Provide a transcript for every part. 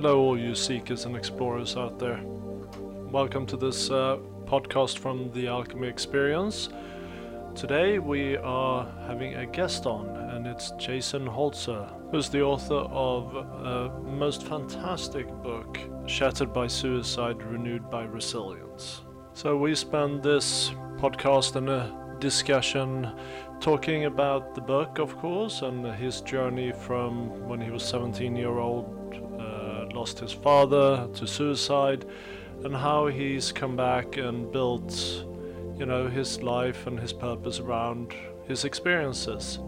Hello, all you seekers and explorers out there. Welcome to this uh, podcast from the Alchemy Experience. Today we are having a guest on, and it's Jason Holzer, who's the author of a most fantastic book, Shattered by Suicide, Renewed by Resilience. So we spend this podcast in a discussion talking about the book, of course, and his journey from when he was 17 year old, lost his father to suicide, and how he's come back and built, you know, his life and his purpose around his experiences.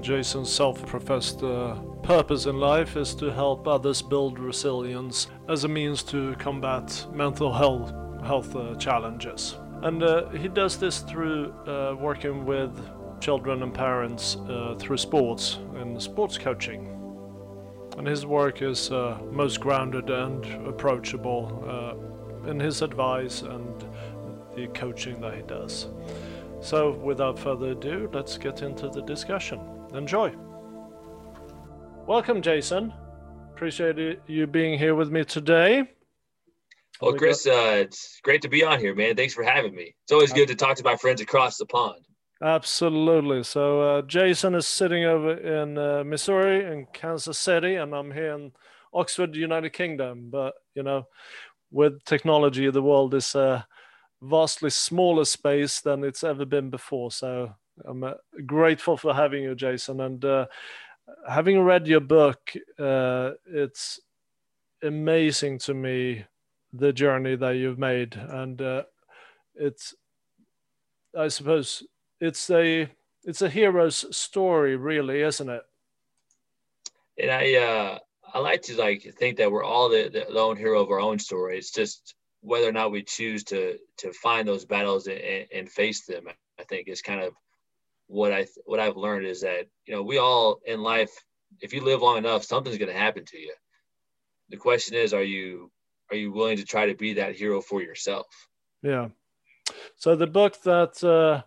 Jason's self-professed uh, purpose in life is to help others build resilience as a means to combat mental health health uh, challenges. And uh, he does this through uh, working with children and parents uh, through sports and sports coaching. And his work is uh, most grounded and approachable uh, in his advice and the coaching that he does. So, without further ado, let's get into the discussion. Enjoy. Welcome, Jason. Appreciate you being here with me today. Well, Chris, uh, it's great to be on here, man. Thanks for having me. It's always good to talk to my friends across the pond. Absolutely. So uh, Jason is sitting over in uh, Missouri in Kansas City, and I'm here in Oxford, United Kingdom. But you know, with technology, the world is a vastly smaller space than it's ever been before. So I'm uh, grateful for having you, Jason, and uh, having read your book. Uh, it's amazing to me the journey that you've made, and uh, it's, I suppose it's a it's a hero's story, really, isn't it? And I uh, I like to like think that we're all the, the lone hero of our own story. It's just whether or not we choose to to find those battles and, and face them. I think is kind of what I what I've learned is that you know we all in life, if you live long enough, something's going to happen to you. The question is, are you are you willing to try to be that hero for yourself? Yeah. So the book that uh,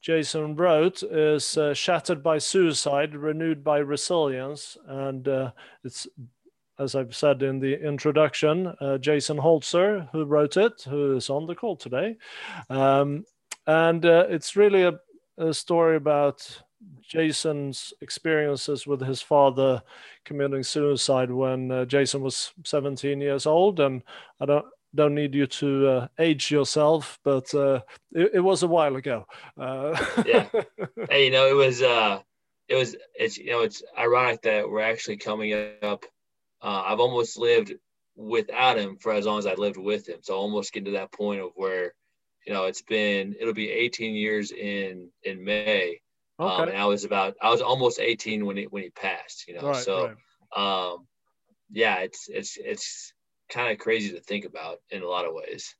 Jason wrote is uh, Shattered by Suicide, Renewed by Resilience. And uh, it's, as I've said in the introduction, uh, Jason Holzer, who wrote it, who is on the call today. Um, and uh, it's really a, a, story about Jason's experiences with his father committing suicide when uh, Jason was 17 years old. And I don't, don't need you to uh, age yourself, but uh, it, it, was a while ago. Uh, yeah. Hey, you know, it was, uh, it was, it's, you know, it's ironic that we're actually coming up. Uh, I've almost lived without him for as long as I lived with him. So almost getting to that point of where, you know, it's been, it'll be 18 years in, in May. Um, okay. Um, and I was about, I was almost 18 when he, when he passed, you know, right, so, right. um, yeah, it's, it's, it's, kind of crazy to think about in a lot of ways.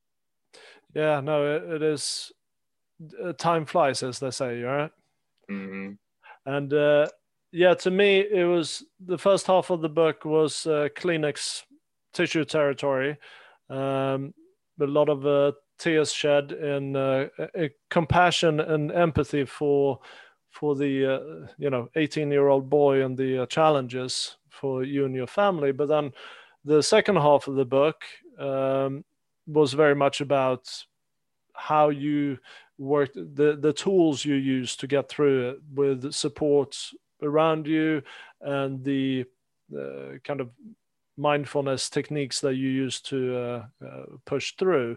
Yeah, no, it, it is. Uh, time flies, as they say, right? Mm-hmm. And uh, yeah, to me, it was the first half of the book was uh, Kleenex tissue territory. Um, a lot of uh, tears shed in uh, compassion and empathy for for the uh, you know 18 year old boy and the uh, challenges for you and your family but then the second half of the book um, was very much about how you work the the tools you use to get through it with support around you and the uh, kind of mindfulness techniques that you use to uh, uh, push through.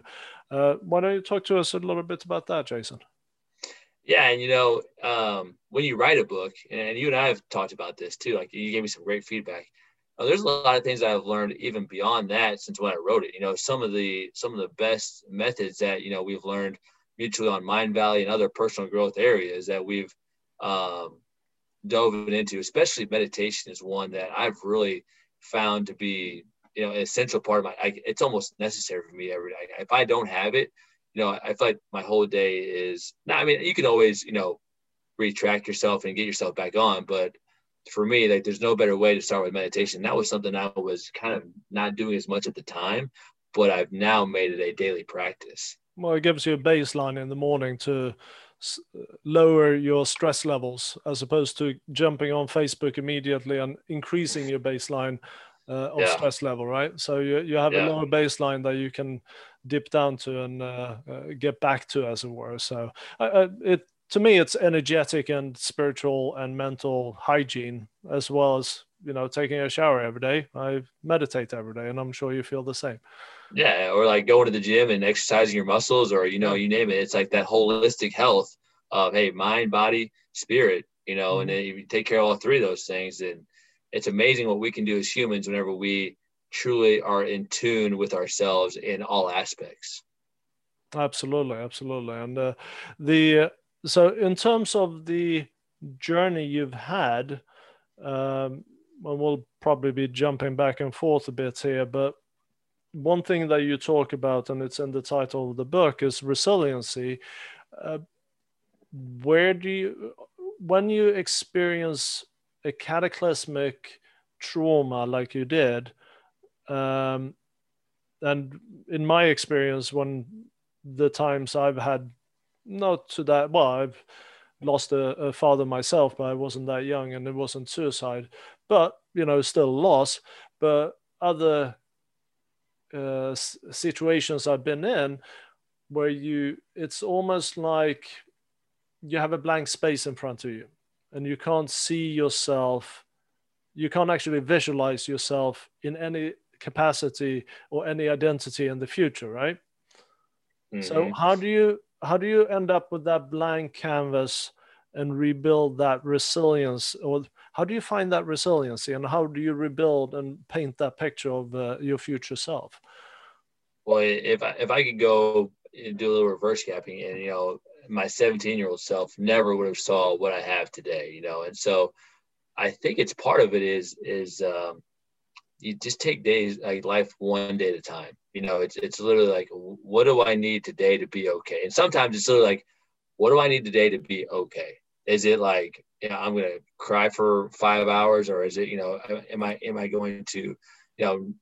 Uh, why don't you talk to us a little bit about that, Jason? Yeah, and you know, um, when you write a book, and you and I have talked about this too. Like you gave me some great feedback uh, there's a lot of things I've learned even beyond that since when I wrote it. You know, some of the some of the best methods that you know we've learned mutually on Mindvalley and other personal growth areas that we've um, dove into, especially meditation, is one that I've really found to be you know an essential part of my. I, it's almost necessary for me every day. If I don't have it, you know, I feel like my whole day is. Not, I mean, you can always you know retract yourself and get yourself back on, but for me, like there's no better way to start with meditation. That was something I was kind of not doing as much at the time, but I've now made it a daily practice. Well, it gives you a baseline in the morning to lower your stress levels as opposed to jumping on Facebook immediately and increasing your baseline uh, of yeah. stress level, right? So you you have yeah. a lower baseline that you can dip down to and uh, uh, get back to, as it were. So it to me, it's energetic and spiritual and mental hygiene, as well as you know taking a shower every day. I meditate every day, and I'm sure you feel the same. Yeah, or like going to the gym and exercising your muscles, or you know, you name it. It's like that holistic health of hey, mind, body, spirit. You know, mm-hmm. and then if you take care of all three of those things, then it's amazing what we can do as humans whenever we truly are in tune with ourselves in all aspects. Absolutely, absolutely, and uh, the so in terms of the journey you've had, um, and we'll probably be jumping back and forth a bit here, but one thing that you talk about, and it's in the title of the book, is resiliency. Uh, where do you, when you experience a cataclysmic trauma like you did, um, and in my experience, when the times I've had not to that. Well, I've lost a, a, father myself, but I wasn't that young, and it wasn't suicide. But you know, still loss. But other uh, situations I've been in, where you, it's almost like you have a blank space in front of you, and you can't see yourself. You can't actually visualize yourself in any capacity or any identity in the future, right? Mm-hmm. So how do you how do you end up with that blank canvas and rebuild that resilience? Or how do you find that resiliency and how do you rebuild and paint that picture of uh, your future self? Well if I, if I could go and do a little reverse capping and you know my 17 year old self never would have saw what I have today you know? And so I think it's part of it is is um, you just take days like life one day at a time you know, it's it's literally like, what do I need today to be okay? And sometimes it's literally like, what do I need today to be okay? Is it like, you know, I'm gonna cry for five hours, or is it, you know, am I am I going to, you know,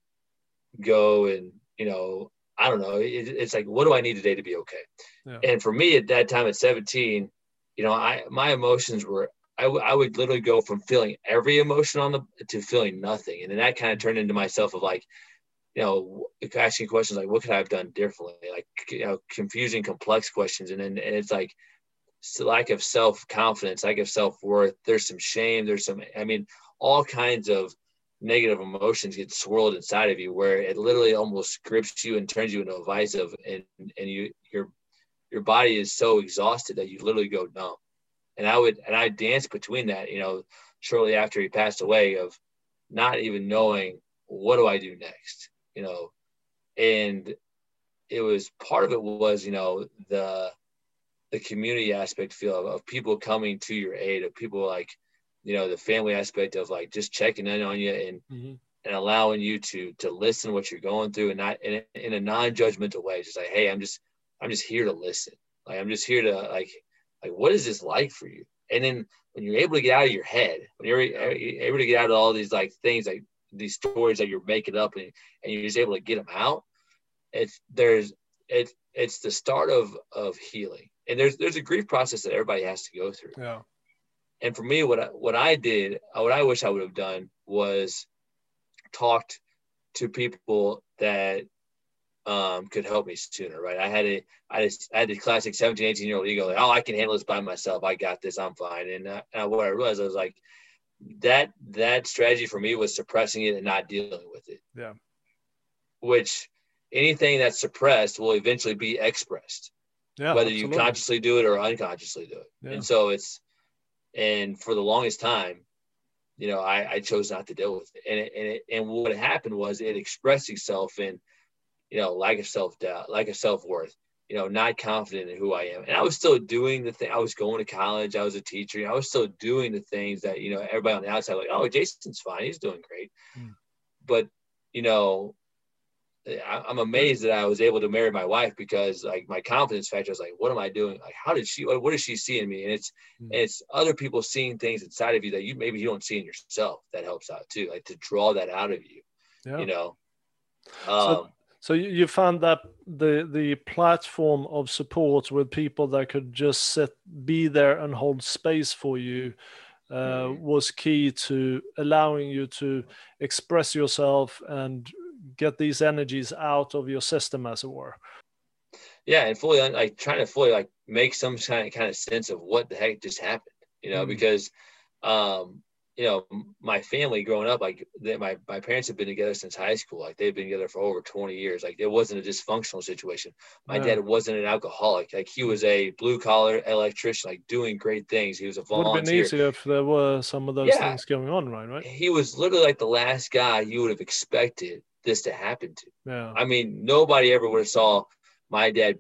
go and you know, I don't know. It, it's like, what do I need today to be okay? Yeah. And for me at that time at 17, you know, I my emotions were I, w- I would literally go from feeling every emotion on the to feeling nothing, and then that kind of turned into myself of like, you know, asking questions like, what could I have done differently? Like, you know, confusing, complex questions. And then, and it's like, lack of self confidence, lack of self worth. There's some shame. There's some, I mean, all kinds of negative emotions get swirled inside of you where it literally almost grips you and turns you into a vice of, and, and you, your, your body is so exhausted that you literally go numb. And I would, and I danced between that, you know, shortly after he passed away of not even knowing what do I do next? you know, and it was part of it was, you know, the the community aspect feel of, of people coming to your aid, of people like, you know, the family aspect of like just checking in on you and mm-hmm. and allowing you to to listen what you're going through and not in, in a non-judgmental way. Just like, hey, I'm just I'm just here to listen. Like I'm just here to like like what is this like for you? And then when you're able to get out of your head, when you're able to get out of all these like things like these stories that you're making up and, and you're just able to get them out it's there's it's it's the start of of healing. And there's there's a grief process that everybody has to go through. Yeah. And for me what I, what I did what I wish I would have done was talked to people that um, could help me sooner, right? I had a, I, just, I had the classic 17, 18 year old ego, like, oh, I can handle this by myself. I got this. I'm fine. And, uh, and what I realized, I was like, that that strategy for me was suppressing it and not dealing with it. Yeah. Which anything that's suppressed will eventually be expressed. Yeah. Whether absolutely. you consciously do it or unconsciously do it. Yeah. And so it's and for the longest time, you know, I, I chose not to deal with it. And it, and it, and what happened was it expressed itself in, you know, lack of self doubt, lack of self worth, you know, not confident in who I am. And I was still doing the thing. I was going to college. I was a teacher. I was still doing the things that, you know, everybody on the outside, like, oh, Jason's fine. He's doing great. Mm. But, you know, I, am amazed that I was able to marry my wife because like my confidence factor was like, what am I doing? Like, how did she, what, what does she seeing me? And it's, mm. and it's other people seeing things inside of you that you, maybe you don't see in yourself that helps out too. Like to draw that out of you, yeah. you know? Um, so- so you found that the the platform of support with people that could just sit, be there, and hold space for you uh, mm. was key to allowing you to express yourself and get these energies out of your system, as it were. Yeah, and fully like trying to fully like make some kind of kind of sense of what the heck just happened, you know, mm. because um, you know, my family growing up, like they, my, my parents have been together since high school. Like they've been together for over 20 years. Like it wasn't a dysfunctional situation. My yeah. dad wasn't an alcoholic. Like he was a blue collar electrician, like doing great things. He was a volunteer. It would have been easier if there were some of those yeah. things going on, right? Right. He was literally like the last guy you would have expected this to happen to. Yeah. I mean, nobody ever would have saw my dad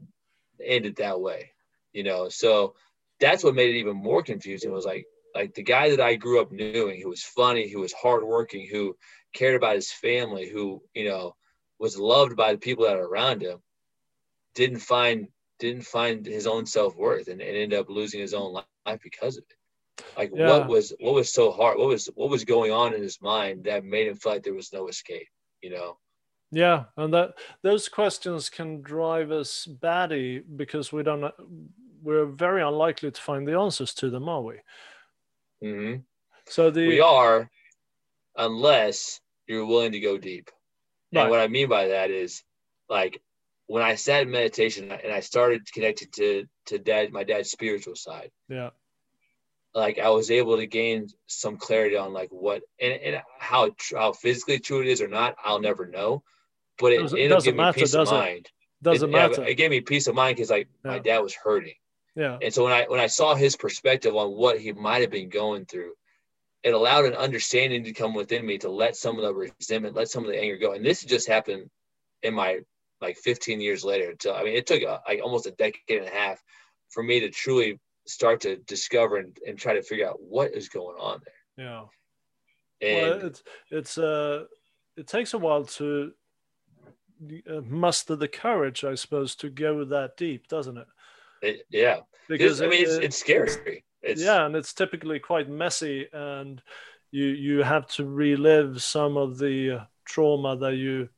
end it that way, you know? So that's what made it even more confusing was like, like the guy that I grew up knowing, who was funny, who was hardworking, who cared about his family, who you know was loved by the people that are around him, didn't find didn't find his own self worth and, and ended up losing his own life because of it. Like yeah. what was what was so hard? What was what was going on in his mind that made him feel like there was no escape? You know. Yeah, and that those questions can drive us batty because we don't. We're very unlikely to find the answers to them, are we? Mm-hmm. So the we are, unless you're willing to go deep. Right. And what I mean by that is, like, when I sat in meditation and I started connecting to to dad, my dad's spiritual side. Yeah. Like I was able to gain some clarity on like what and, and how how physically true it is or not, I'll never know. But it, it ended up giving matter, me peace of mind. Doesn't it, matter. It gave me peace of mind because like yeah. my dad was hurting. Yeah. And so when I when I saw his perspective on what he might have been going through, it allowed an understanding to come within me to let some of the resentment, let some of the anger go. And this just happened in my like 15 years later. Until I mean, it took a, like almost a decade and a half for me to truly start to discover and, and try to figure out what is going on there. Yeah. And well, it's it's uh it takes a while to uh, muster the courage, I suppose, to go that deep, doesn't it? It, yeah, because I mean, it's, it's scary. It's, yeah, and it's typically quite messy, and you you have to relive some of the trauma that you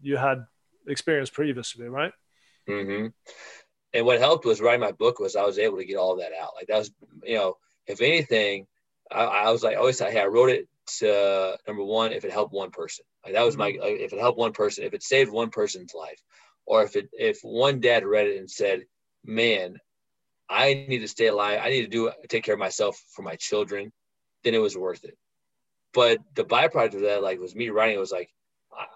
you had experienced previously, right? Mm-hmm. And what helped was writing my book was I was able to get all that out. Like that was, you know, if anything, I, I was like, I always say, hey, I wrote it to number one, if it helped one person. Like that was my, mm-hmm. if it helped one person, if it saved one person's life, or if it, if one dad read it and said, man, I need to stay alive. I need to do take care of myself for my children. Then it was worth it. But the byproduct of that, like, was me writing. It was like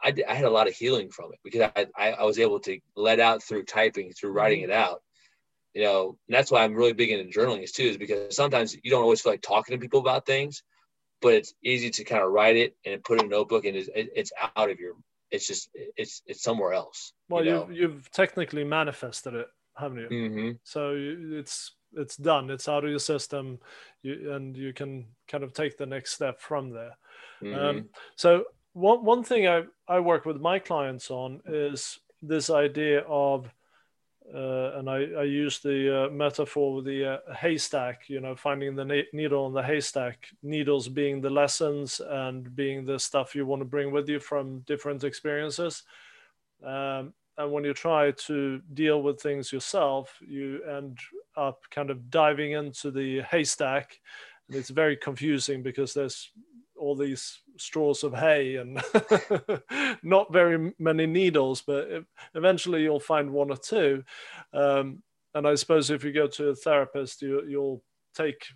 I, I had a lot of healing from it because I, I, I was able to let out through typing, through mm-hmm. writing it out. You know, and that's why I'm really big into journaling is too, is because sometimes you don't always feel like talking to people about things, but it's easy to kind of write it and put it in a notebook and it's, it's out of your, it's just, it's, it's somewhere else. Well, you know? you've, you've technically manifested it haven't you? Mm-hmm. So it's it's done. It's out of your system, you, and you can kind of take the next step from there. Mm-hmm. Um, so one one thing I I work with my clients on is this idea of uh, and I, I use the uh, metaphor with the uh, haystack, you know, finding the na- needle in the haystack, needles being the lessons and being the stuff you want to bring with you from different experiences. Um, and when you try to deal with things yourself you end up kind of diving into the haystack. And it's very confusing because there's all these straws of hay and not very many needles but eventually you'll find one or two. Um, and i suppose if you go to a therapist you, you'll take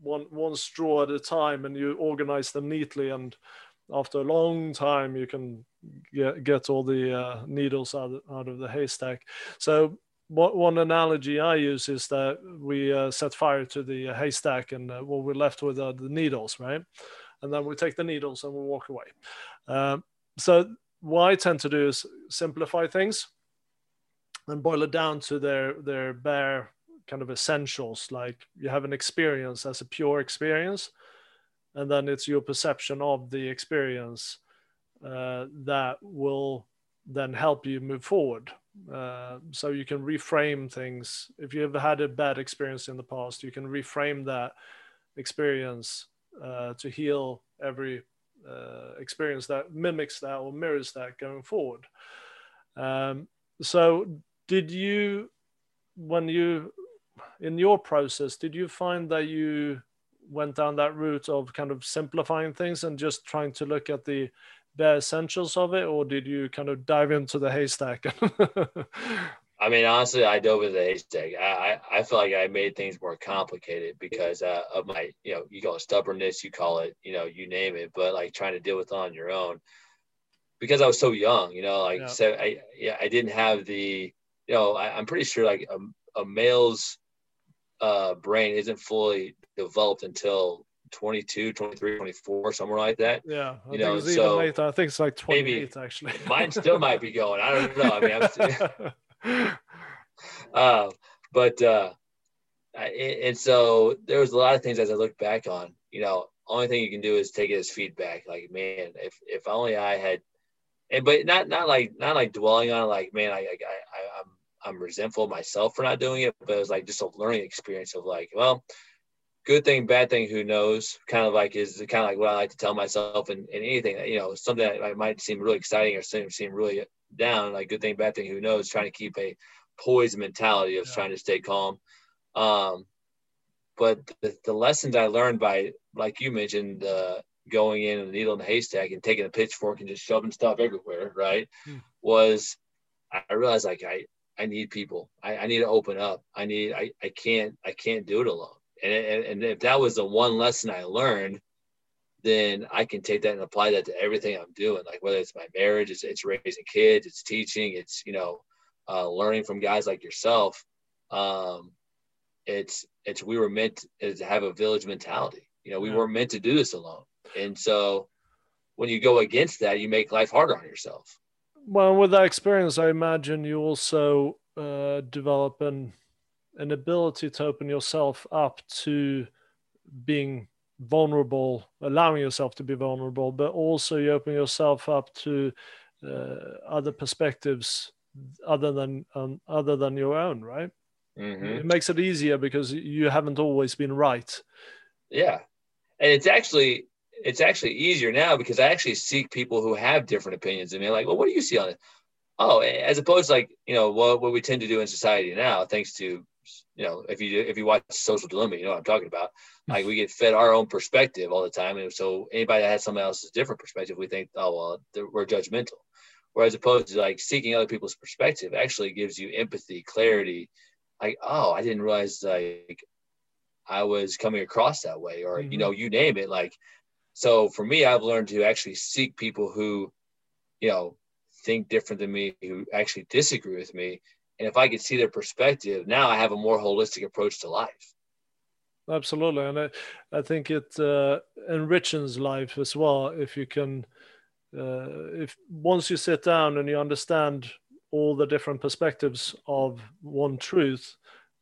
one one straw at a time and you organize them neatly. And after a long time you can get, all the uh, needles out of, out of the haystack. So what, one analogy i use is that we uh, set fire to the haystack and uh, what we're left with are the needles right? And then we take the needles and we walk away. Um, so what i tend to do is simplify things and boil it down to their their bare kind of essentials like you have an experience as a pure experience and then it's your perception of the experience uh, that will then help you move forward. Uh, so you can reframe things. If you've had a bad experience in the past, you can reframe that experience uh, to heal every uh, experience that mimics that or mirrors that going forward. Um, so, did you, when you, in your process, did you find that you went down that route of kind of simplifying things and just trying to look at the bare essentials of it, or did you kind of dive into the haystack? I mean, honestly, I dove into the haystack. I, I, I feel like I made things more complicated because uh, of my, you know, you call it stubbornness, you call it, you know, you name it, but like trying to deal with on your own because I was so young, you know, like, yeah. so I, yeah, I didn't have the, you know, I, am pretty sure like a, a male's uh, brain isn't fully developed until 22, 23, 24, somewhere like that. Yeah. I you know, so later. I think it's like 28 maybe, actually. mine still might be going. I don't know. I mean, I'm still, uh, but uh, and so there was a lot of things as I look back on. You know, only thing you can do is take it as feedback. Like, man, if if only I had, and but not not like not like dwelling on it, like, man, I I, I I'm I'm resentful of myself for not doing it, but it was like just a learning experience of like, well, good thing, bad thing, who knows? Kind of like is kind of like what I like to tell myself and, and anything that, you know, something that might seem really exciting or seem, seem really down, like good thing, bad thing, who knows, trying to keep a poised mentality of yeah. trying to stay calm. Um, but the, the, lessons I learned by, like you mentioned, uh, going in and the needle in the haystack and taking a pitchfork and just shoving stuff everywhere, right? Hmm. Was I realized like I, I need people. I, I need to open up. I need, I, I can't, I can't do it alone. And, and, and if that was the one lesson I learned, then I can take that and apply that to everything I'm doing. Like whether it's my marriage, it's, it's raising kids, it's teaching, it's, you know, uh, learning from guys like yourself. Um, it's, it's, we were meant to have a village mentality. You know, we yeah. weren't meant to do this alone. And so when you go against that, you make life harder on yourself. Well, with that experience, I imagine you also uh, develop an, an ability to open yourself up to being vulnerable, allowing yourself to be vulnerable, but also you open yourself up to uh, other perspectives other than um, other than your own, right? Mm-hmm. It makes it easier because you haven't always been right. Yeah, and it's actually it's actually easier now because I actually seek people who have different opinions than me. Like, well, what do you see on it? Oh, as opposed to like you know what what we tend to do in society now, thanks to you know if you if you watch Social Dilemma, you know what I'm talking about. Like we get fed our own perspective all the time, and so anybody that has someone else's different perspective, we think, oh well, we're judgmental. Whereas opposed to like seeking other people's perspective actually gives you empathy, clarity. Like, oh, I didn't realize like I was coming across that way, or mm-hmm. you know, you name it. Like, so for me, I've learned to actually seek people who, you know, think different than me, who actually disagree with me. And if I could see their perspective, now I have a more holistic approach to life. Absolutely. And I, I think it uh, enriches life as well if you can, uh, if once you sit down and you understand all the different perspectives of one truth,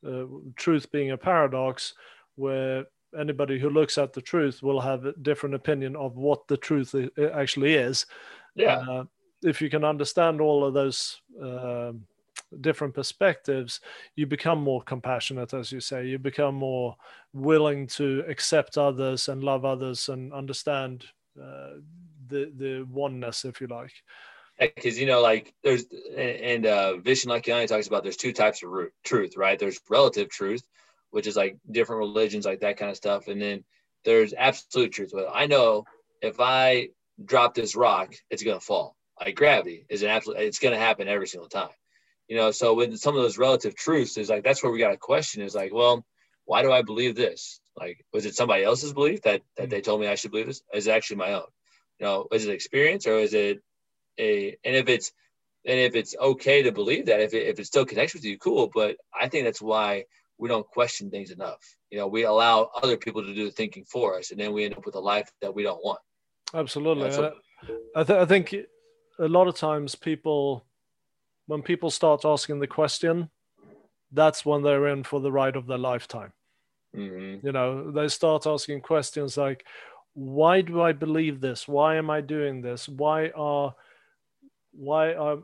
uh, truth being a paradox, where anybody who looks at the truth will have a different opinion of what the truth actually is. Yeah. Uh, if you can understand all of those uh, different perspectives, you become more compassionate, as you say. You become more willing to accept others and love others and understand uh, the the oneness, if you like. Because you know, like there's and uh, Vishen talks about there's two types of truth, right? There's relative truth, which is like different religions, like that kind of stuff, and then there's absolute truth. Well, I know if I drop this rock, it's gonna fall like gravity is an absolute it's to happen every single time you know so with some of those relative truths is like that's where we got a question is like well why do i believe this? Like was it somebody else's belief that that they told me i should believe this? Is it actually my own? You know is it experience or is it a and if it's and if it's okay to believe that if it, if it still connects with you cool. But i think that's why we don't question things enough. You know we allow other people to do the thinking for us and then we end up with a life that we don't want. Absolutely. You know, so, I, th- I think a lot of times people when people start asking the question that's when they're in for the ride of their lifetime. Mm-hmm. you know they start asking questions like why do i believe this? Why am i doing this? Why are why are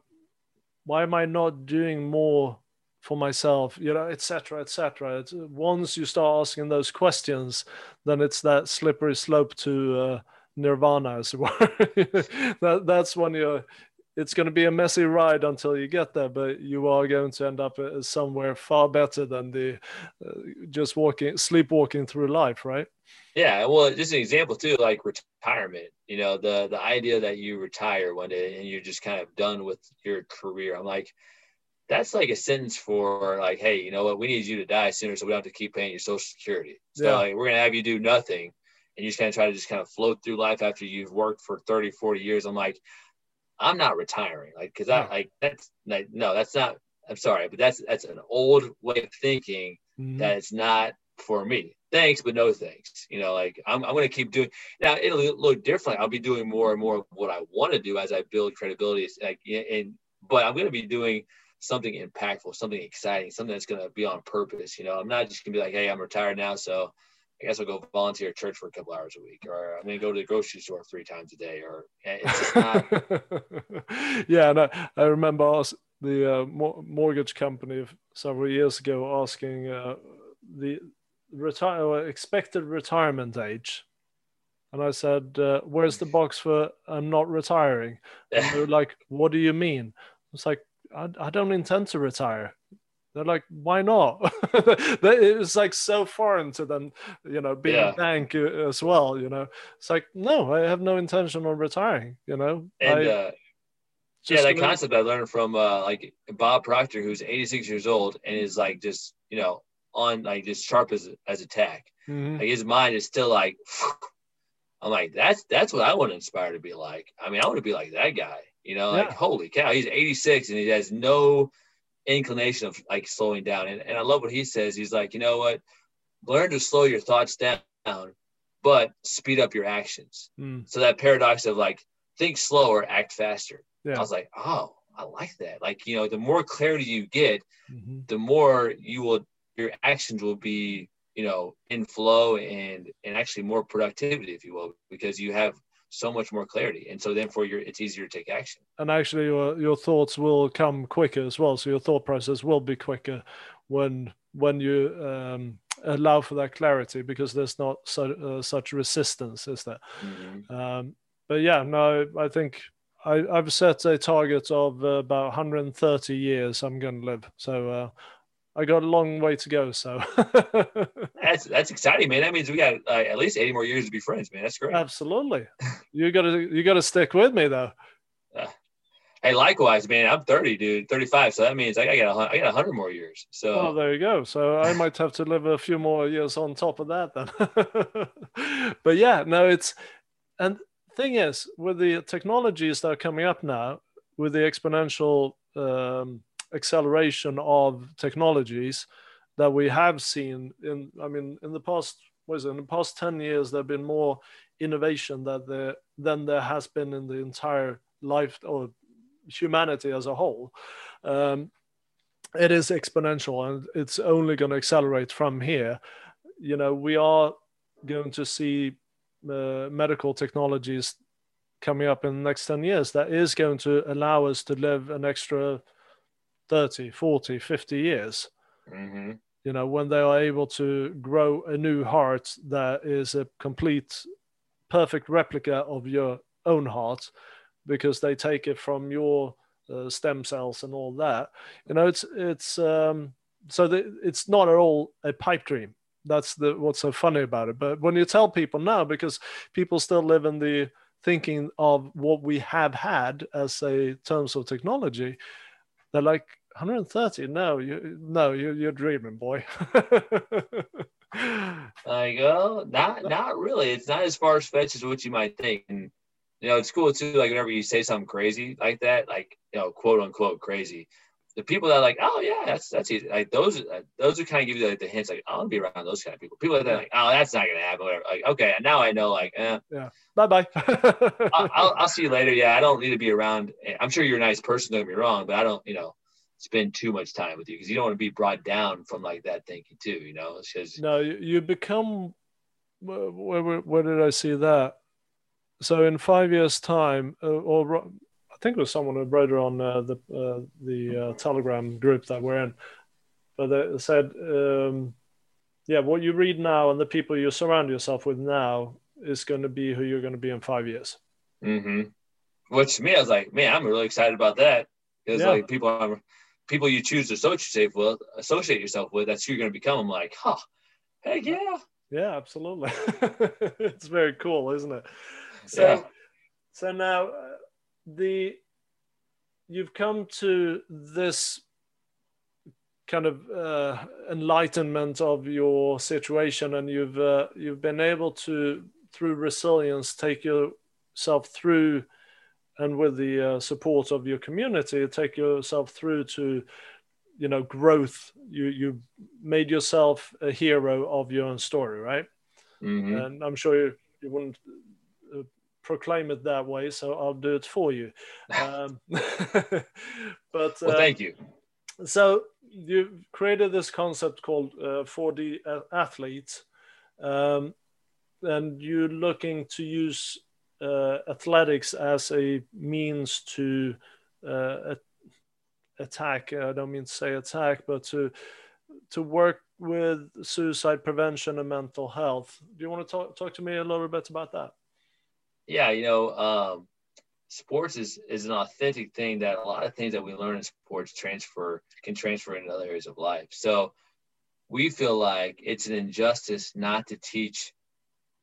why am i not doing more for myself? You know etc etc once you start asking those questions then it's that slippery slope to uh, nirvana as well. that, that's when you it's going to be a messy ride until you get there, but you are going to end up uh, somewhere far better than the uh, just walking, sleepwalking through life, right? Yeah, well, just an example too, like retirement. You know, the the idea that you retire one day and you're just kind of done with your career. I'm like, that's like a sentence for like, hey, you know what? We need you to die sooner, so we don't have to keep paying your social security. So yeah. like, we're gonna have you do nothing, and you just kind of try to just kind of float through life after you've worked for 30, 40 years. I'm like, I'm not retiring, like, cause I like that's like, no, that's not. I'm sorry, but that's that's an old way of thinking mm-hmm. that it's not for me. Thanks, but no thanks. You know, like I'm, I'm going to keep doing. Now it'll look different. I'll be doing more and more of what I want to do as I build credibility. Like, and but I'm going to be doing something impactful, something exciting, something that's going to be on purpose. You know, I'm not just going to be like, hey, I'm retired now, so I guess I'll go volunteer at church for a couple hours a week, or I'm going to go to the grocery store three times a day, or it's not. yeah, and I, I remember the uh, mortgage company several years ago asking uh, the retire expected retirement age, and I said, uh, "Where's the box for I'm not retiring?" And they're like, "What do you mean?" It's like I, I don't intend to retire. They're like, why not? it was like so foreign to them, you know, being yeah. a bank uh, as well. You know, it's like, no, I have no intention of retiring. You know, and I, uh, yeah, that concept I learned from uh, like Bob Proctor, who's 86 years old and is like just you know on like just sharp as as a tack. Mm-hmm. Like his mind is still like. I'm like, that's that's what I want to inspire to be like. I mean, I want to be like that guy. You know, like holy cow, he's 86 and he has no inclination of like slowing down. And, and I love what he says. He's like, you know what? Learn to slow your thoughts down, but speed up your actions. Mm. So that paradox of like think slower, act faster. Yeah. I was like, oh, I like that. Like, you know, the more clarity you get, mm-hmm. the more you will your actions will be, you know, in flow and and actually more productivity, if you will, because you have so much more clarity. And so therefore you're it's easier to take action. And actually your your thoughts will come quicker as well. So your thought process will be quicker when when you um, allow for that clarity because there's not so, uh, such resistance is there? Mm-hmm. um, but yeah no i think I, i've set a target of uh, about 130 years i'm going to live. So uh, I got a long way to go. So that's that's exciting, man. That means we got uh, at least eighty more years to be friends, man. That's great. Absolutely. you got to you got to stick with me though. Uh, hey, likewise, man. I'm thirty, dude. Thirty-five. So that means I got a, I got hundred more years. So oh, there you go. So I might have to live a few more years on top of that then. but yeah, no, it's and thing is with the technologies that are coming up now with the exponential. Um, acceleration of technologies that we have seen in i mean in the past was in the past 10 years there have been more innovation that there than there has been in the entire life or humanity as a whole. Um, it is exponential and it's only going to accelerate from here. You know we are going to see uh, medical technologies coming up in the next 10 years that is going to allow us to live an extra 30, 40, 50 years. Mm-hmm. You know, when they are able to grow a new heart that is a complete, perfect replica of your own heart, because they take it from your uh, stem cells and all that. You know, it's it's um, so the, it's not at all a pipe dream. That's the what's so funny about it. But when you tell people now, because people still live in the thinking of what we have had as a terms of technology, they're like 130 no you no you, you're dreaming boy. I go not not really. It's not as far as fetched as what you might think. And you know it's cool too like whenever you say something crazy like that like you know quote unquote crazy the people that are like oh yeah that's that's easy like those those are kind of give you like the hints like I'll be around those kind of people. People that are like oh that's not gonna happen whatever like okay now I know like eh. yeah. Bye bye I'll, I'll, I'll see you later. Yeah I don't need to be around. I'm sure you're a nice person don't get me wrong but I don't you know spend too much time with you because you don't want to be brought down from like that thinking too. You know, because no, you become. Where, where, where did I see that? So in five years' time, uh, or I think it was someone who wrote it on uh, the uh, the uh, Telegram group that we're in, but they said, um, yeah, what you read now and the people you surround yourself with now is going to be who you're going to be in five years. Mm-hmm. which to me, I was like, man, I'm really excited about that because yeah. like people are people you choose to associate with, associate yourself with, that's who you're going to become. I'm like, huh, heck yeah. Yeah, absolutely. it's very cool, isn't it? So, yeah. so now uh, the you've come to this kind of uh, enlightenment of your situation, and you've uh, you've been able to through resilience take yourself through and with the uh, support of your community take yourself through to you know growth. You you made yourself a hero of your own story right? Mm-hmm. and i'm sure you, you wouldn't uh, proclaim it that way so i'll do it for you. Um, but well, thank uh, you. so you've created this concept called uh, 4D athlete. Um, and you're looking to use athletics as a means to uh, attack. I don't mean to say attack, but to to work with suicide prevention and mental health. Do you want to talk talk to me a little bit about that? Yeah, you know, um, sports is is an authentic thing that a lot of things that we learn in sports transfer can transfer into other areas of life. So we feel like it's an injustice not to teach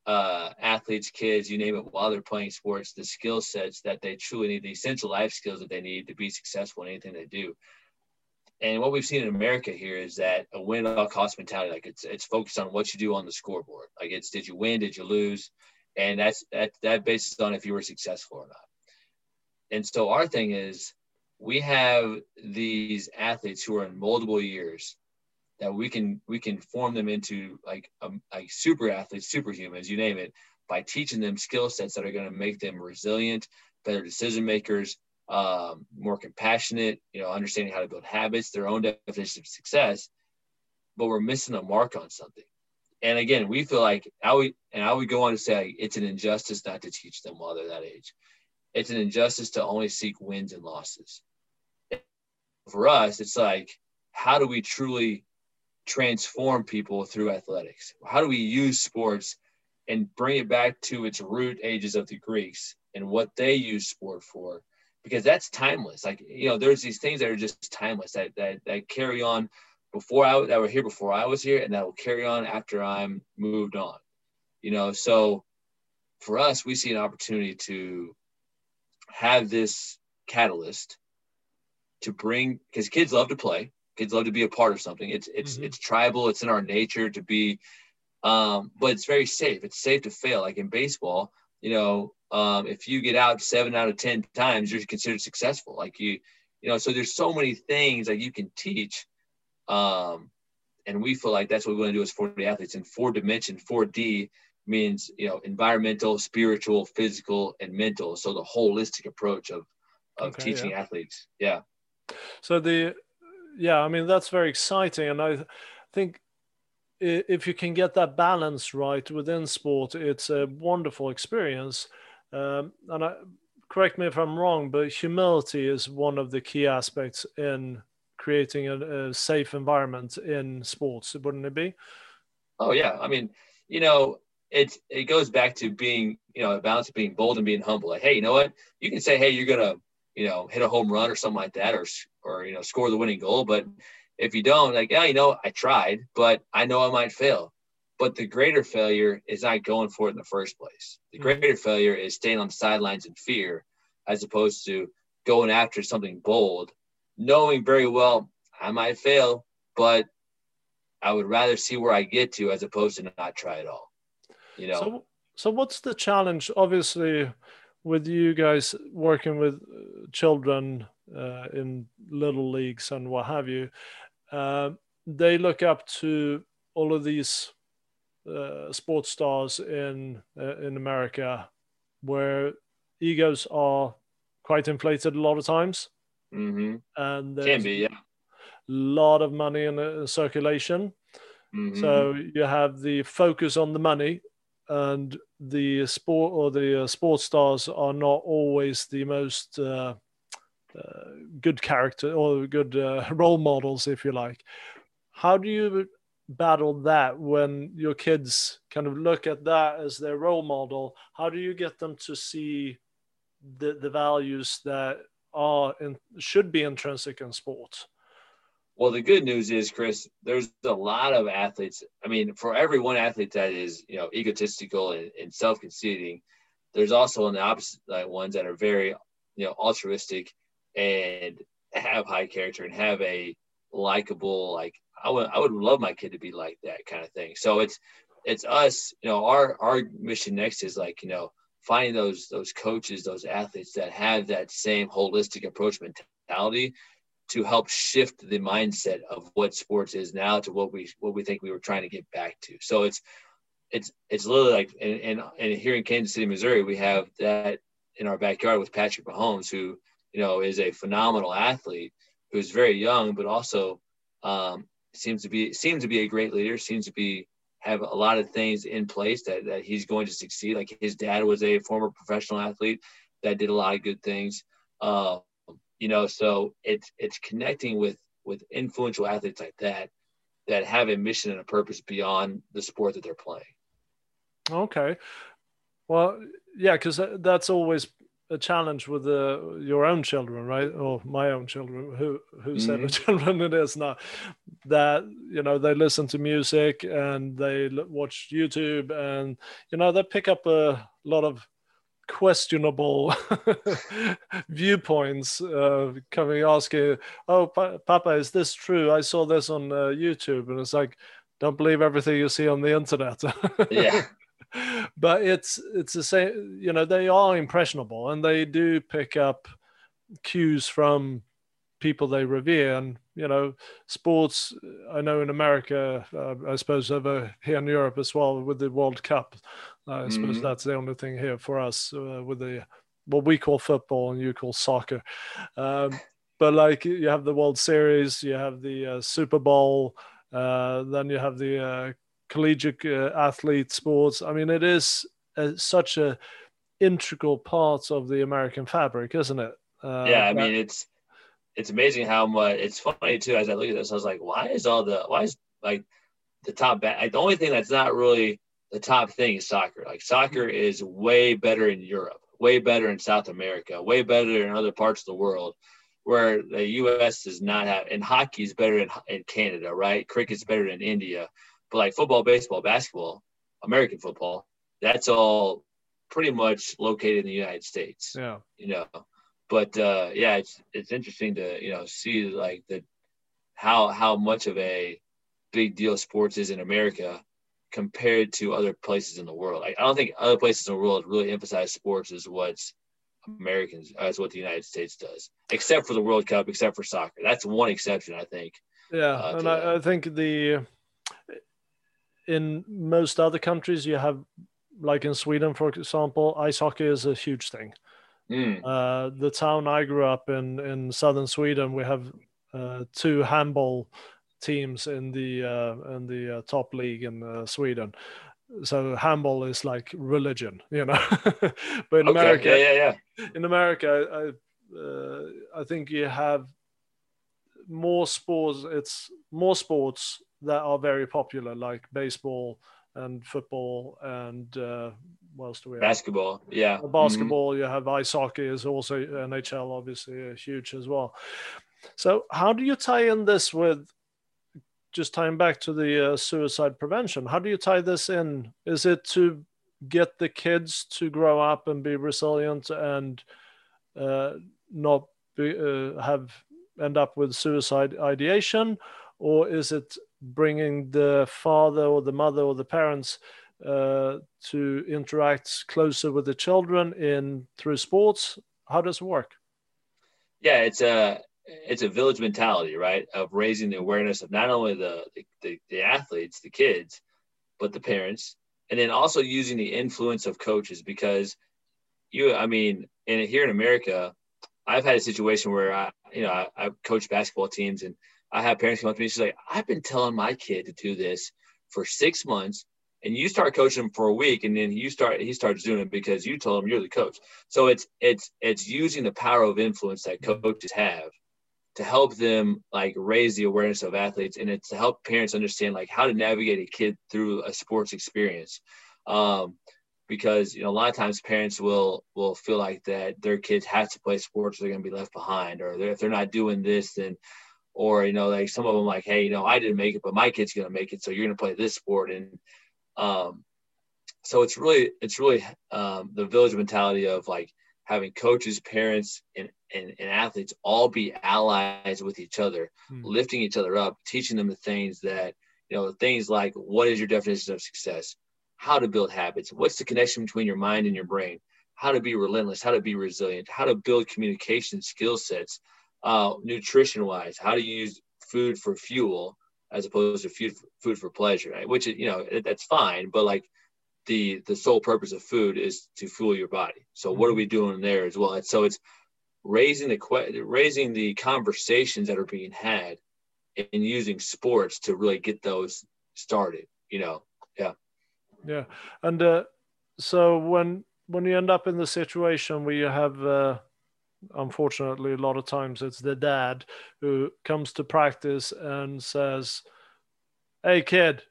uh, athletes, kids, you name it, while they're playing sports, the skill sets that they truly need, the essential life skills that they need to be successful in anything they do. And what we've seen in America here is that a win all cost mentality, like it's it's focused on what you do on the scoreboard. Like it's did you win, did you lose, and that's that that bases on if you were successful or not. And so our thing is we have these athletes who are in multiple years that we can we can form them into like um, like super athletes, superhumans, you name it, by teaching them skill sets that are going to make them resilient, better decision makers, um, more compassionate, you know, understanding how to build habits, their own definition of success. But we're missing a mark on something. And again, we feel like I would, and I would go on to say it's an injustice not to teach them while they're that age. It's an injustice to only seek wins and losses. For us, it's like, how do we truly transform people through athletics? How do we use sports and bring it back to its root ages of the Greeks and what they use sport for? Because that's timeless. Like, you know, there's these things that are just timeless that, that, that carry on before I that were here before I was here and that will carry on after I'm moved on. You know, so for us, we see an opportunity to have this catalyst to bring because kids love to play kids love to be a part of something. It's it's mm-hmm. it's tribal. It's in our nature to be, um, but it's very safe. It's safe to fail. Like in baseball, you know, um, if you get out seven out of ten times, you're considered successful. Like you, you know, so there's so many things that you can teach, um, and we feel like that's what we want to do as 4D athletes. in four dimension, 4D means you know environmental, spiritual, physical, and mental. So the holistic approach of of okay, teaching yeah. athletes. Yeah. So the yeah, I mean that's very exciting, and I think if you can get that balance right within sport, it's a wonderful experience. Um, and I, correct me if I'm wrong, but humility is one of the key aspects in creating a, a safe environment in sports, wouldn't it be? Oh yeah, I mean, you know, it it goes back to being, you know, a balance of being bold and being humble. Like, hey, you know what? You can say, hey, you're gonna you know, hit a home run or something like that, or or you know, score the winning goal. But if you don't, like, yeah, you know, I tried, but I know I might fail. But the greater failure is not going for it in the first place. The mm-hmm. greater failure is staying on the sidelines in fear, as opposed to going after something bold, knowing very well I might fail, but I would rather see where I get to as opposed to not try at all. You know. So, so what's the challenge? Obviously, with you guys working with uh, children uh, in little leagues and what have you, uh, they look up to all of these uh, sports stars in uh, in America, where egos are quite inflated a lot of times, mm-hmm. and can be, yeah, a lot of money in uh, circulation. Mm-hmm. So you have the focus on the money and the sport or the uh, sports stars are not always the most uh, uh, good character or good uh, role models, if you like. How do you battle that when your kids kind of look at that as their role model? How do you get them to see the the values that are in, should be intrinsic in sports? Well, the good news is, Chris, there's a lot of athletes. I mean, for every one athlete that is, you know, egotistical and, and self-conceiting, there's also on the opposite like, ones that are very, you know, altruistic and have high character and have a likable, like I would, I would love my kid to be like that kind of thing. So it's, it's us, you know, our, our mission next is like, you know, finding those, those coaches, those athletes that have that same holistic approach mentality to help shift the mindset of what sports is now to what we what we think we were trying to get back to. So it's it's it's literally like and and, and here in Kansas City, Missouri, we have that in our backyard with Patrick Mahomes, who you know is a phenomenal athlete who's very young, but also um, seems to be seems to be a great leader. Seems to be have a lot of things in place that that he's going to succeed. Like his dad was a former professional athlete that did a lot of good things. Uh, you know so it's it's connecting with with influential athletes like that that have a mission and a purpose beyond the sport that they're playing. Okay. Well yeah because that's always a challenge with the, your own children right? Or my own children who who mm-hmm. the children it is now that you know they listen to music and they watch youtube and you know they pick up a lot of questionable viewpoints uh, coming asking oh pa- papa is this true? I saw this on uh, youtube and it's like don't believe everything you see on the internet. Yeah. But it's it's the same you know they are impressionable and they do pick up cues from people they revere and you know sports i know in america uh, i suppose over here in europe as well with the world cup I suppose mm-hmm. that's the only thing here for us uh, with the what we call football and you call soccer. Um, but like you have the World Series, you have the uh, Super Bowl, uh, then you have the uh, collegiate uh, athlete sports. I mean, it is such a integral part of the American fabric, isn't it? yeah, I mean, it's it's amazing how much. It's funny too. As I look at this, I was like, why is all the why is like the top back? Like the only thing that's not really the top thing is soccer. Like soccer is way better in Europe, way better in South America, way better in other parts of the world where the U.S. does not have, and hockey is better in, in Canada, right? Cricket's better in India, but like football, baseball, basketball, American football, that's all pretty much located in the United States. Yeah, you know, but uh, yeah, it's it's interesting to you know see like the how how much of a big deal sports is in America compared to other places in the world. I, I don't think other places in the world really emphasize sports as what's Americans as what the United States does, except for the World Cup, except for soccer. That's one exception, I think. Yeah, uh, and I, I, think the in most other countries you have, like in Sweden, for example, ice hockey is a huge thing. Mm. Uh, the town I grew up in in southern Sweden, we have uh, two handball teams in the uh, in the uh, top league in uh, Sweden. So handball is like religion, you know. but in okay. America, yeah, yeah, yeah. in America, I, uh, I think you have more sports. It's more sports that are very popular, like baseball and football and uh, what else do we have? Basketball, yeah. Basketball. Mm-hmm. You have ice hockey is also NHL, obviously huge as well. So how do you tie in this with just tying back to the uh, suicide prevention, how do you tie this in? Is it to get the kids to grow up and be resilient and uh, not be, uh, have end up with suicide ideation, or is it bringing the father or the mother or the parents uh, to interact closer with the children in through sports? How does it work? Yeah, it's a it's a village mentality, right? Of raising the awareness of not only the, the, the athletes, the kids, but the parents, and then also using the influence of coaches because you, I mean, in here in America, I've had a situation where I, you know, I, I coach basketball teams and I have parents come up to me. She's like, I've been telling my kid to do this for six months, and you start coaching him for a week, and then you start he starts doing it because you told him you're the coach. So it's it's it's using the power of influence that coaches have to help them like raise the awareness of athletes and it's to help parents understand like how to navigate a kid through a sports experience. Um, because you know a lot of times parents will will feel like that their kids have to play sports or they're going to be left behind or they're, if they're not doing this then or you know like some of them like hey you know i didn't make it but my kid's going to make it so you're going to play this sport. And um so it's really it's really um, the village mentality of like having coaches parents and, and, and athletes all be allies with each other hmm. lifting each other up teaching them the things that you know things like what is your definition of success how to build habits, what's the connection between your mind and your brain, how to be relentless, how to be resilient, how to build communication skill sets, uh, nutrition wise, how to use food for fuel as opposed to food for, food for pleasure, right? which you know that's fine, but like the the sole purpose of food is to fuel your body. So what are we doing there as well? And so it's raising the raising the conversations that are being had and using sports to really get those started. You know, yeah. Yeah, and uh, so when when you end up in the situation where you have, uh, unfortunately, a lot of times it's the dad who comes to practice and says, "Hey, kid,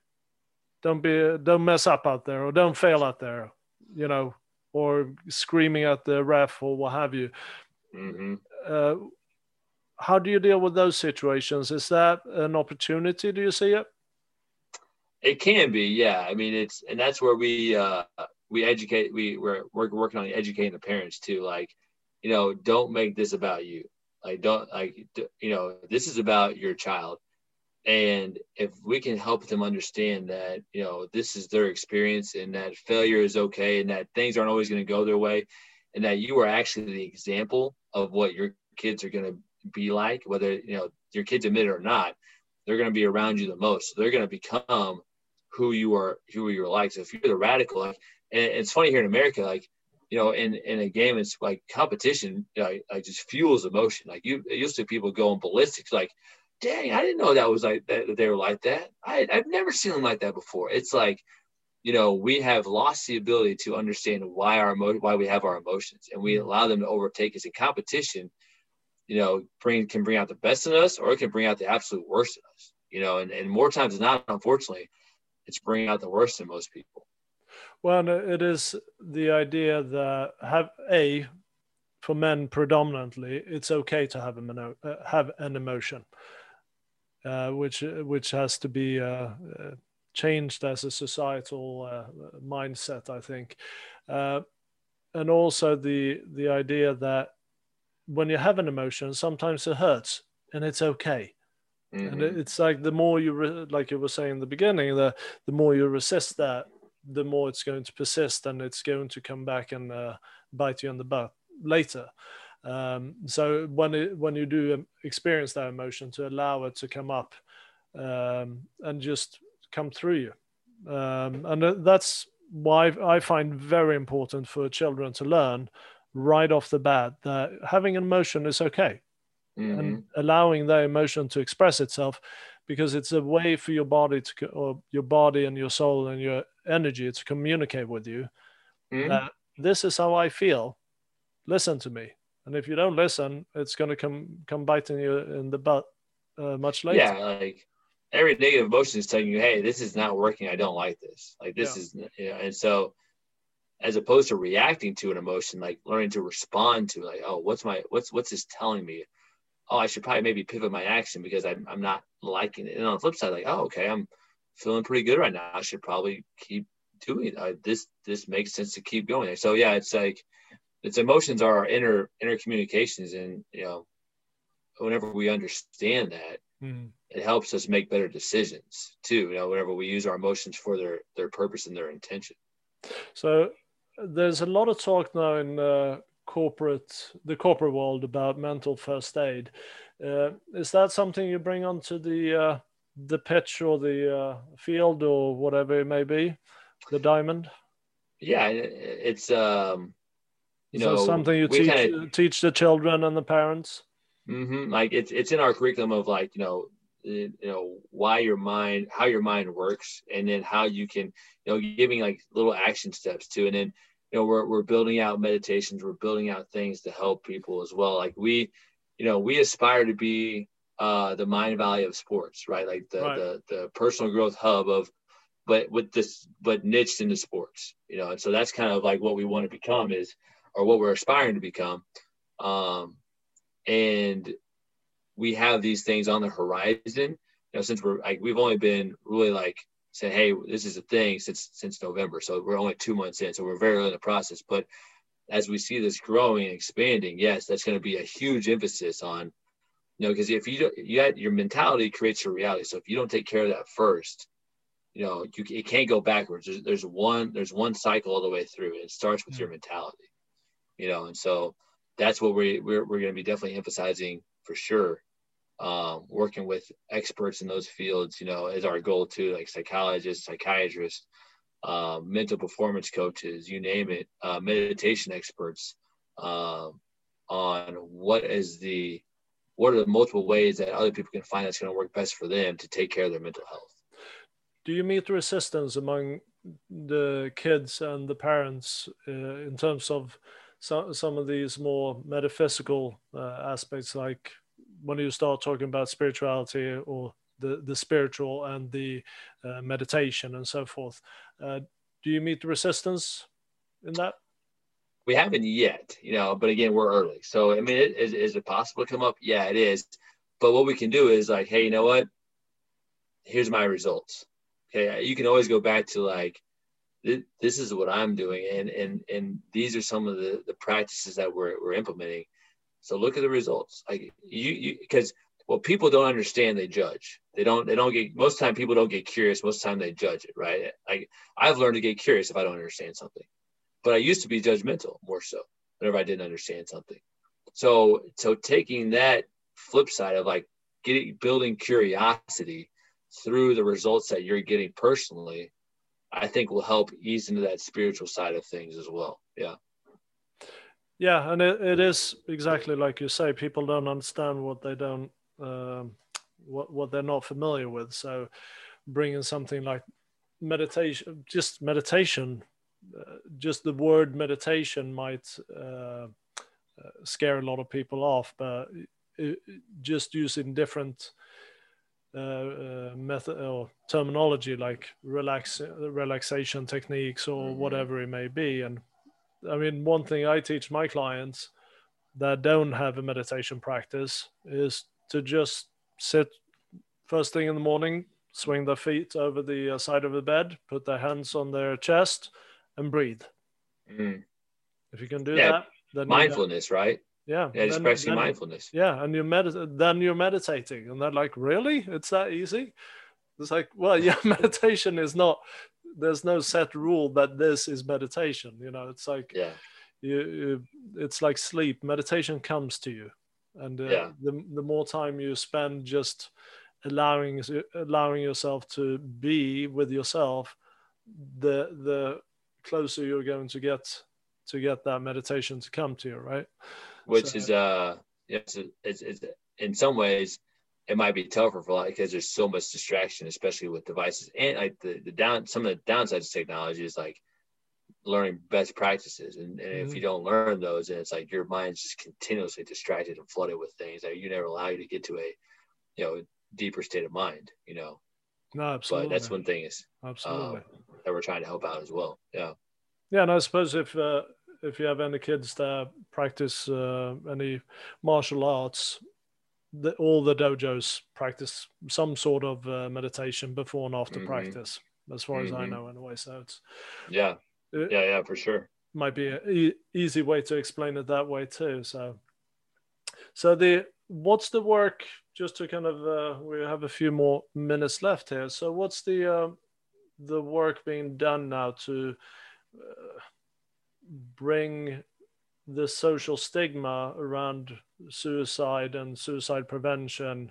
don't be don't mess up out there or don't fail out there," you know, or screaming at the ref or what have you. Mm-hmm. Uh, how do you deal with those situations? Is that an opportunity? Do you see it? It can be, yeah. I mean, it's and that's where we uh, we educate. We we're, we're working on educating the parents too. Like, you know, don't make this about you. Like, don't like you know, this is about your child. And if we can help them understand that, you know, this is their experience and that failure is okay and that things aren't always going to go their way and that you are actually the example of what your kids are going to be like, whether, you know, your kids admit it or not, they're going to be around you the most. So they're going to become who you are, who you're like. So if you're the radical, like, and it's funny here in America, like, you know, in, in a game, it's like competition, like, like just fuels emotion. Like you, used to people going ballistic, like, dang, I didn't know that was like that they were like that. I, I've never seen them like that before. It's like, you know, we have lost the ability to understand why our emo- why we have our emotions, and we mm-hmm. allow them to overtake us in competition. You know, bring can bring out the best in us, or it can bring out the absolute worst in us. You know, and, and more times than not, unfortunately, it's bringing out the worst in most people. Well, it is the idea that have a for men predominantly, it's okay to have a uh, have an emotion, uh, which which has to be uh, uh changed as a societal uh, mindset, I think, uh, and also the the idea that when you have an emotion, sometimes it hurts, and it's okay. Mm-hmm. And it's like the more you, re- like you were saying in the beginning, the the more you resist that, the more it's going to persist, and it's going to come back and uh, bite you in the butt later. Um, so when it, when you do um, experience that emotion, to allow it to come up um, and just come through you, um, and that's why I find very important for children to learn right off the bat that having an emotion is okay. Mm-hmm. and allowing that emotion to express itself because it's a way for your body to or your body and your soul and your energy to communicate with you mm-hmm. that this is how i feel. Listen to me. And if you don't listen it's going to come come biting you in the butt uh, much later. Yeah like every negative emotion is telling you hey this is not working i don't like this like this yeah. is you know, and so as opposed to reacting to an emotion like learning to respond to like oh what's my what's what's this telling me oh, I should probably maybe pivot my action because I'm, I'm not liking it. And on the flip side, like, oh, okay, I'm feeling pretty good right now. I should probably keep doing it. Uh, this this makes sense to keep going. So yeah, it's like it's emotions are our inner inner communications, and you know, whenever we understand that, mm-hmm. It helps us make better decisions too. You know, whenever we use our emotions for their their purpose and their intention. So there's a lot of talk now in uh, corporate the corporate world about mental first aid. Uh, is that something you bring onto the uh, the pitch or the uh, field or whatever it may be, the diamond? Yeah, it's um, you know something you teach kinda, teach the children and the parents. Mm-hmm, like it's it's in our curriculum of like you know you know why your mind how your mind works and then how you can you know giving like little action steps too and then you know we're, we're building out meditations we're building out things to help people as well like we you know we aspire to be uh, the Mindvalley of sports right like the, right. the the personal growth hub of but with this, but niched into sports, you know. And so that's kind of like what we want to become is, or what we're aspiring to become. Um, and we have these things on the horizon. You know, since we're like we've only been really like saying, hey, this is a thing since since November, so we're only two months in, so we're very early in the process. But as we see this growing and expanding, yes, that's going to be a huge emphasis on, you know, because if you you had your mentality creates your reality. So if you don't take care of that first, you know, you it can't go backwards. There's, there's one there's one cycle all the way through. It starts with mm-hmm. your mentality, you know, and so that's what we we're, we're going to be definitely emphasizing for sure. Um, working with experts in those fields, you know, is our goal too, like psychologists, psychiatrists, uh, mental performance coaches, you name it, uh, meditation experts, uh, on what is the what are the multiple ways that other people can find that's going to work best for them to take care of their mental health? Do you meet resistance among the kids and the parents uh, in terms of some some of these more metaphysical uh, aspects, like when you start talking about spirituality or the the spiritual and the uh, meditation and so forth? Uh, do you meet resistance in that? We haven't yet, you know, but again, we're early. So, I mean, it, is, is it possible to come up? Yeah, it is. But what we can do is like, hey, you know what? Here's my results okay you can always go back to like this is what i'm doing and and and these are some of the the practices that we're, we're implementing so look at the results. Like you because well people don't understand they judge. They don't they don't get most time people don't get curious most time they judge it right? Like i've learned to get curious if i don't understand something. But i used to be judgmental more so whenever i didn't understand something. So so taking that flip side of like getting building curiosity through the results that you're getting personally, I think will help ease into that spiritual side of things as well. Yeah. Yeah, and it, it is exactly like you say. People don't understand what they don't, um, what what they're not familiar with. So, bringing something like meditation, just meditation, uh, just the word meditation might uh, uh, scare a lot of people off. But it, just using different uh, uh, method or terminology like relax relaxation techniques or mm-hmm. whatever it may be and i mean one thing i teach my clients that don't have a meditation practice is to just sit first thing in the morning swing their feet over the uh, side of the bed put their hands on their chest and breathe mm. if you can do yeah. that then mindfulness right yeah, yeah just practicing mindfulness. Yeah, and you medit then you're meditating, and they're like, really? It's that easy? It's like, well, yeah, meditation is not. There's no set rule that this is meditation. You know, it's like, yeah, you, you it's like sleep. Meditation comes to you, and uh, yeah. the the more time you spend just allowing allowing yourself to be with yourself, the the closer you're going to get to get that meditation to come to you, right? which so, is uh it's, it's, it's in some ways it might be tougher for a lot because there's so much distraction, especially with devices. And like the, the down some of the downsides of technology is like learning best practices. And, and mm-hmm. if you don't learn those and it's like your mind's just continuously distracted and flooded with things that you never allow you to get to a you know deeper state of mind you know? No absolutely but that's one thing is absolutely. um, that we're trying to help out as well. Yeah. Yeah and i suppose if uh, if you have any kids that practice uh, any martial arts, the, all the dojos practice some sort of uh, meditation before and after mm-hmm. practice, as far mm-hmm. as I mm-hmm. know, anyway. So it's yeah, it yeah, yeah, for sure. Might be an e- easy way to explain it that way too. So, so the what's the work? Just to kind of, uh, we have a few more minutes left here. So, what's the uh, the work being done now to uh, bring the social stigma around suicide and suicide prevention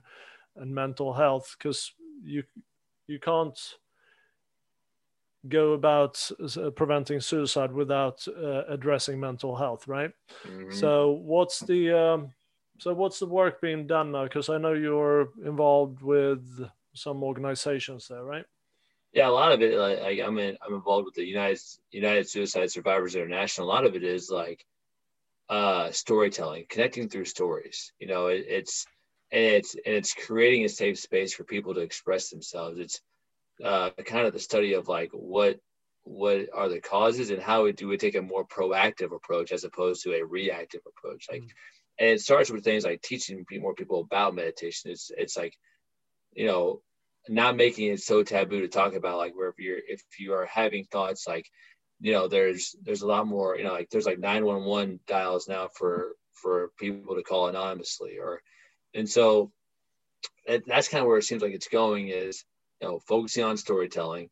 and mental health because you you can't go about preventing suicide without uh, addressing mental health right mm-hmm. so what's the um, so what's the work being done now because i know you're involved with some organizations there right yeah, a lot of it, like, I'm in, I'm involved with the United United Suicide Survivors International. A lot of it is like uh, storytelling, connecting through stories. You know, it, it's and it's and it's creating a safe space for people to express themselves. It's uh, kind of the study of like what what are the causes and how do we take a more proactive approach as opposed to a reactive approach like mm-hmm. and it starts with things like teaching more people about meditation it's it's like you know not making it so taboo to talk about like where if you're if you are having thoughts like you know there's there's a lot more you know like there's like 911 dials now for for people to call anonymously or and so that's kind of where it seems like it's going is you know focusing on storytelling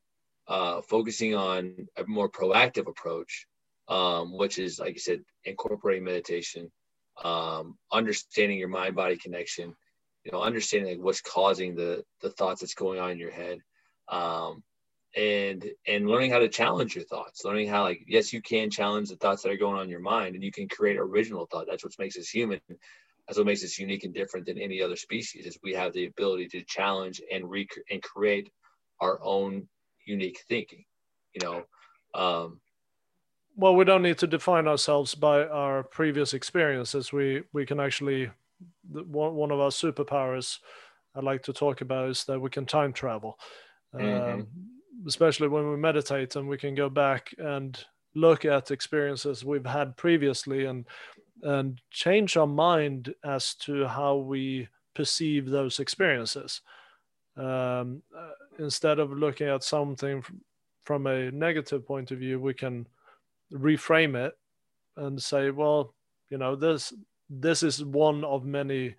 uh, focusing on a more proactive approach um, which is like you said incorporating meditation um, understanding your mind body connection you know understanding like what's causing the the thoughts that's going on in your head um, and and learning how to challenge your thoughts learning how like yes you can challenge the thoughts that are going on in your mind and you can create original thought. That's what makes us human. That's what makes us unique and different than any other species is we have the ability to challenge and rec- and create our own unique thinking you know um, well we don't need to define ourselves by our previous experiences. We we can actually one, one of our superpowers i like to talk about is that we can time travel. Mm-hmm. um, especially when we meditate and we can go back and look at experiences we've had previously and and change our mind as to how we perceive those experiences. Um, uh, instead of looking at something from, from a negative point of view we can reframe it and say well you know this this is one of many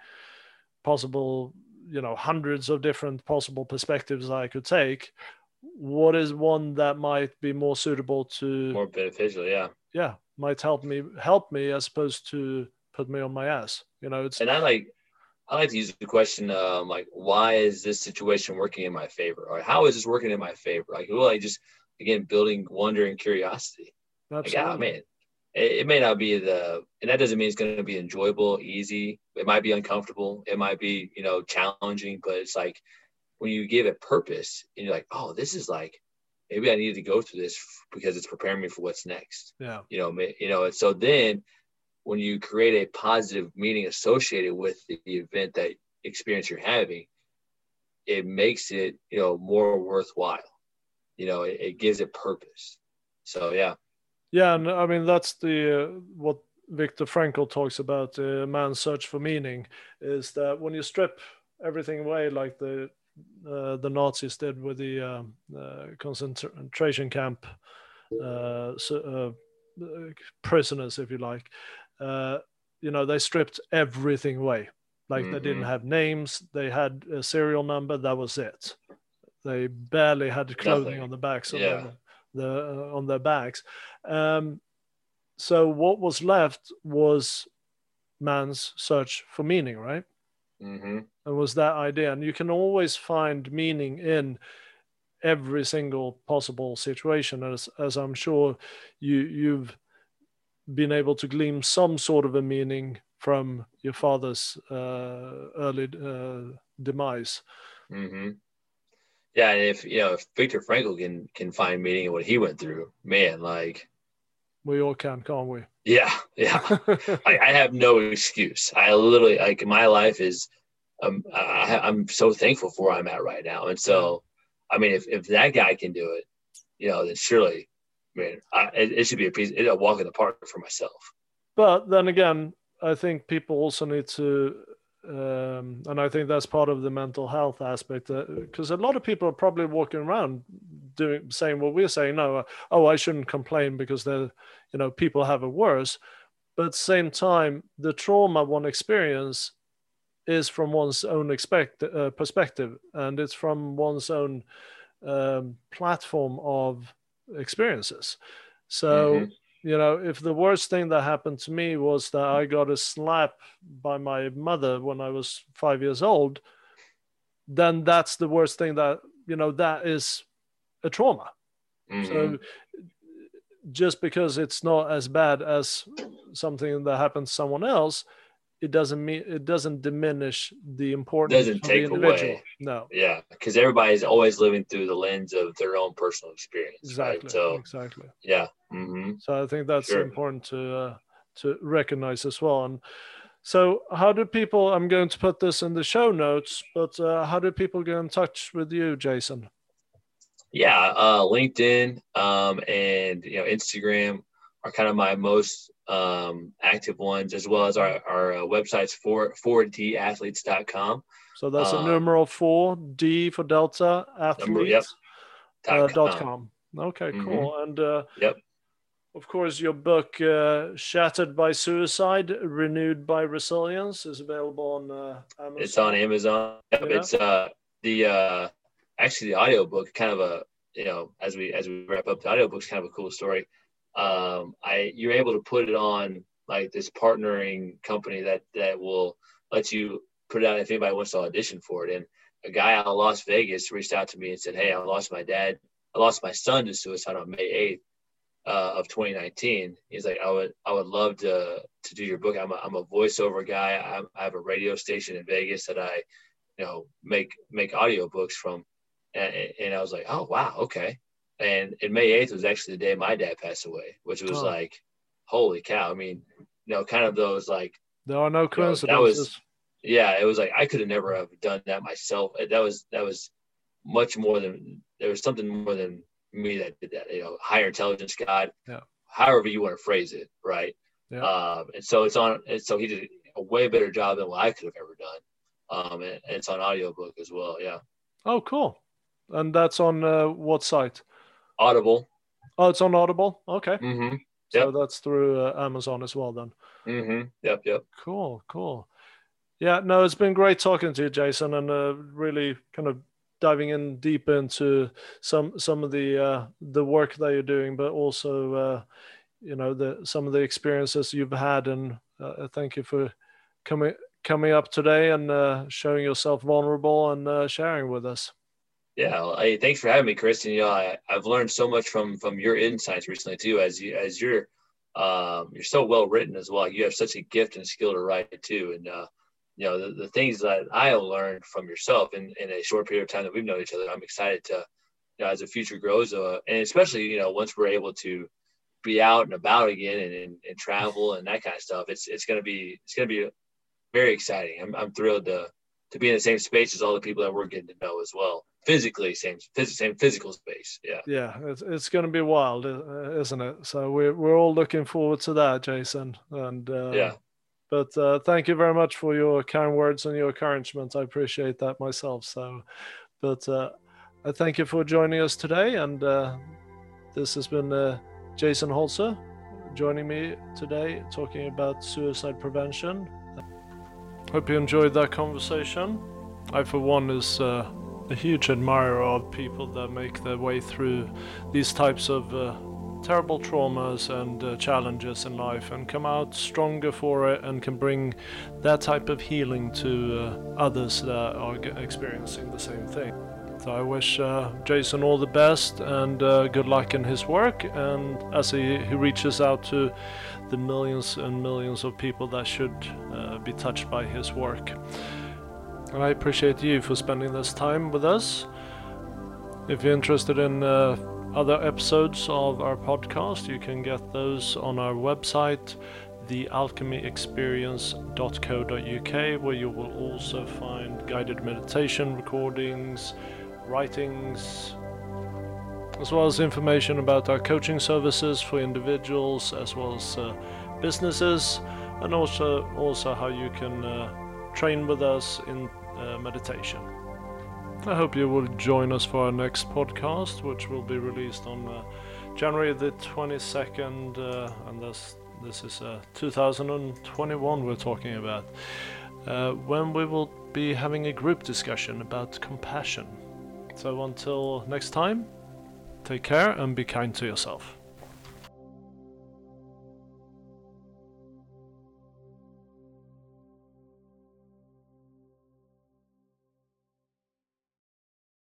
possible you know hundreds of different possible perspectives i could take what is one that might be more suitable to more beneficial yeah. Yeah might help me help me as opposed to put me on my ass you know it's and i like i like to use the question um like why is this situation working in my favor? Or how is this working in my favor? Like well i just again building wonder and curiosity. Absolutely. like, oh, man it, it may not be the and that doesn't mean it's going to be enjoyable easy. It might be uncomfortable. It might be you know challenging but it's like when you give it purpose and you're like, oh, this is like maybe I need to go through this because it's preparing me for what's next. Yeah. You know, you know, and so then when you create a positive meaning associated with the event that experience you're having, it makes it, you know, more worthwhile. You know, it, it gives it purpose. So yeah. Yeah, and I mean that's the uh, what Viktor Frankl talks about. Uh, man's search for meaning is that when you strip everything away, like the uh, the Nazis did with the um, uh, concentration camp uh, so, uh, prisoners, if you like. Uh, you know, they stripped everything away. Like mm-hmm. they didn't mm-hmm. have names, they had a serial number. That was it. They barely had clothing Nothing. on the backs of yeah. the, the on their backs. Um, so what was left was man's search for meaning, right? Mm-hmm. And was that idea. And you can always find meaning in every single possible situation, as as I'm sure you you've been able to glean some sort of a meaning from your father's uh, early uh, demise. Mm-hmm. Yeah, and if you know if Viktor Frankl can can find meaning in what he went through, man, like we all can, can't we? Yeah, yeah. I, I, have no excuse. I literally like my life is. Um, I, I'm so thankful for where I'm at right now, and so, I mean, if, if that guy can do it, you know, then surely, I mean, I, it, it, should be a piece, a walk in the park for myself. But then again, I think people also need to um, and I think that's part of the mental health aspect because uh, a lot of people are probably walking around doing saying what we're saying. No, uh, oh, I shouldn't complain because the you know people have it worse. But at the same time, the trauma one experience is from one's own expect uh, perspective, and it's from one's own um, platform of experiences. So. Mm-hmm you know, if the worst thing that happened to me was that I got a slap by my mother when I was five years old, then that's the worst thing that, you know, that is a trauma. Mm-hmm. So just because it's not as bad as something that happened to someone else, it doesn't mean it doesn't diminish the importance doesn't take away no yeah because everybody's always living through the lens of their own personal experience exactly right? so exactly yeah mm-hmm. so i think that's sure. important to uh, to recognize as well and so how do people i'm going to put this in the show notes but uh, how do people get in touch with you jason Yeah, uh, LinkedIn um, and you know Instagram are kind of my most um, active ones, as well as our our uh, websites for 4dathletes.com. So that's a um, numeral four D for Delta athletes. Number, yep. Uh, dot com. Okay, mm-hmm. cool. And uh, yep. Of course, your book uh, "Shattered by Suicide, Renewed by Resilience" is available on uh, Amazon. It's on Amazon. Yep, yeah. It's uh, the uh, actually the audiobook kind of a you know as we as we wrap up the audiobook's kind of a cool story. Um, I you're able to put it on like this partnering company that that will let you put it out if anybody wants to audition for it. And a guy out of Las Vegas reached out to me and said, "Hey, I lost my dad. I lost my son to suicide on May 8th uh, of 2019. He's like, I would, I would love to, to do your book. I'm a, I'm a voiceover guy. I'm, i have a radio station in Vegas that I, you know, make, make audio books from. And, and I was like, oh, wow. Okay. And, and May 8th was actually the day my dad passed away, which was oh. like, holy cow. I mean, you know, kind of those like, there are no coincidences. You know, that was, yeah, it was like, I could have never have done that myself. That was, that was much more than, there was something more than me that did that. You know, higher intelligence God, yeah. however you want to phrase it, right? Yeah. Um, and so it's on. And so he did a way better job than what I could have ever done. Um, and, and it's on audiobook as well. Yeah. Oh, cool. And that's on uh, what site? Audible. Oh, it's on Audible. Okay. Mm-hmm. So that's through uh, Amazon as well, then. Mm-hmm. Yep. Yep. Cool. Cool. Yeah. No, it's been great talking to you, Jason, and uh, really kind of diving in deep into some some of the uh, the work that you're doing, but also uh, you know the some of the experiences you've had. And uh, thank you for coming coming up today and uh, showing yourself vulnerable and uh, sharing with us. Yeah, well, thanks for having me, Kristen. You know, I, I've learned so much from from your insights recently too. As you as you're um, you're so well written as well. You have such a gift and skill to write too, and uh, you know the, the things that I have learned from yourself in, in a short period of time that we've known each other. I'm excited to, you know, as the future grows, uh, and especially you know once we're able to be out and about again and, and, and travel and that kind of stuff. It's it's gonna be it's gonna be very exciting. I'm I'm thrilled to to be in the same space as all the people that we're getting to know as well. Physically, same same physical space. Yeah. Yeah, it's, it's going to be wild, uh, isn't it? So we're we're all looking forward to that, Jason. And uh, yeah, but uh, thank you very much for your kind words and your encouragement. I appreciate that myself. So, but uh, I thank you for joining us today. And uh, this has been uh, Jason Holzer joining me today talking about suicide prevention. Hope you enjoyed that conversation. I, for one, is uh, a huge admirer of people that make their way through these types of uh, terrible traumas and uh, challenges in life and come out stronger for it and can bring that type of healing to uh, others that are experiencing the same thing. So I wish uh, Jason all the best and uh, good luck in his work and as he, he reaches out to the millions and millions of people that should uh, be touched by his work. And I appreciate you for spending this time with us. If you're interested in uh, other episodes of our podcast. You can get those on our website, thealchemyexperience.co.uk, where you will also find guided meditation recordings, writings, as well as information about our coaching services for individuals as well as uh, businesses, and also also how you can uh, train with us in uh, meditation. I hope you will join us for our next podcast, which will be released on uh, January the 22nd, uh, and this, this is uh, 2021 we're talking about, uh, when we will be having a group discussion about compassion. So until next time, take care and be kind to yourself.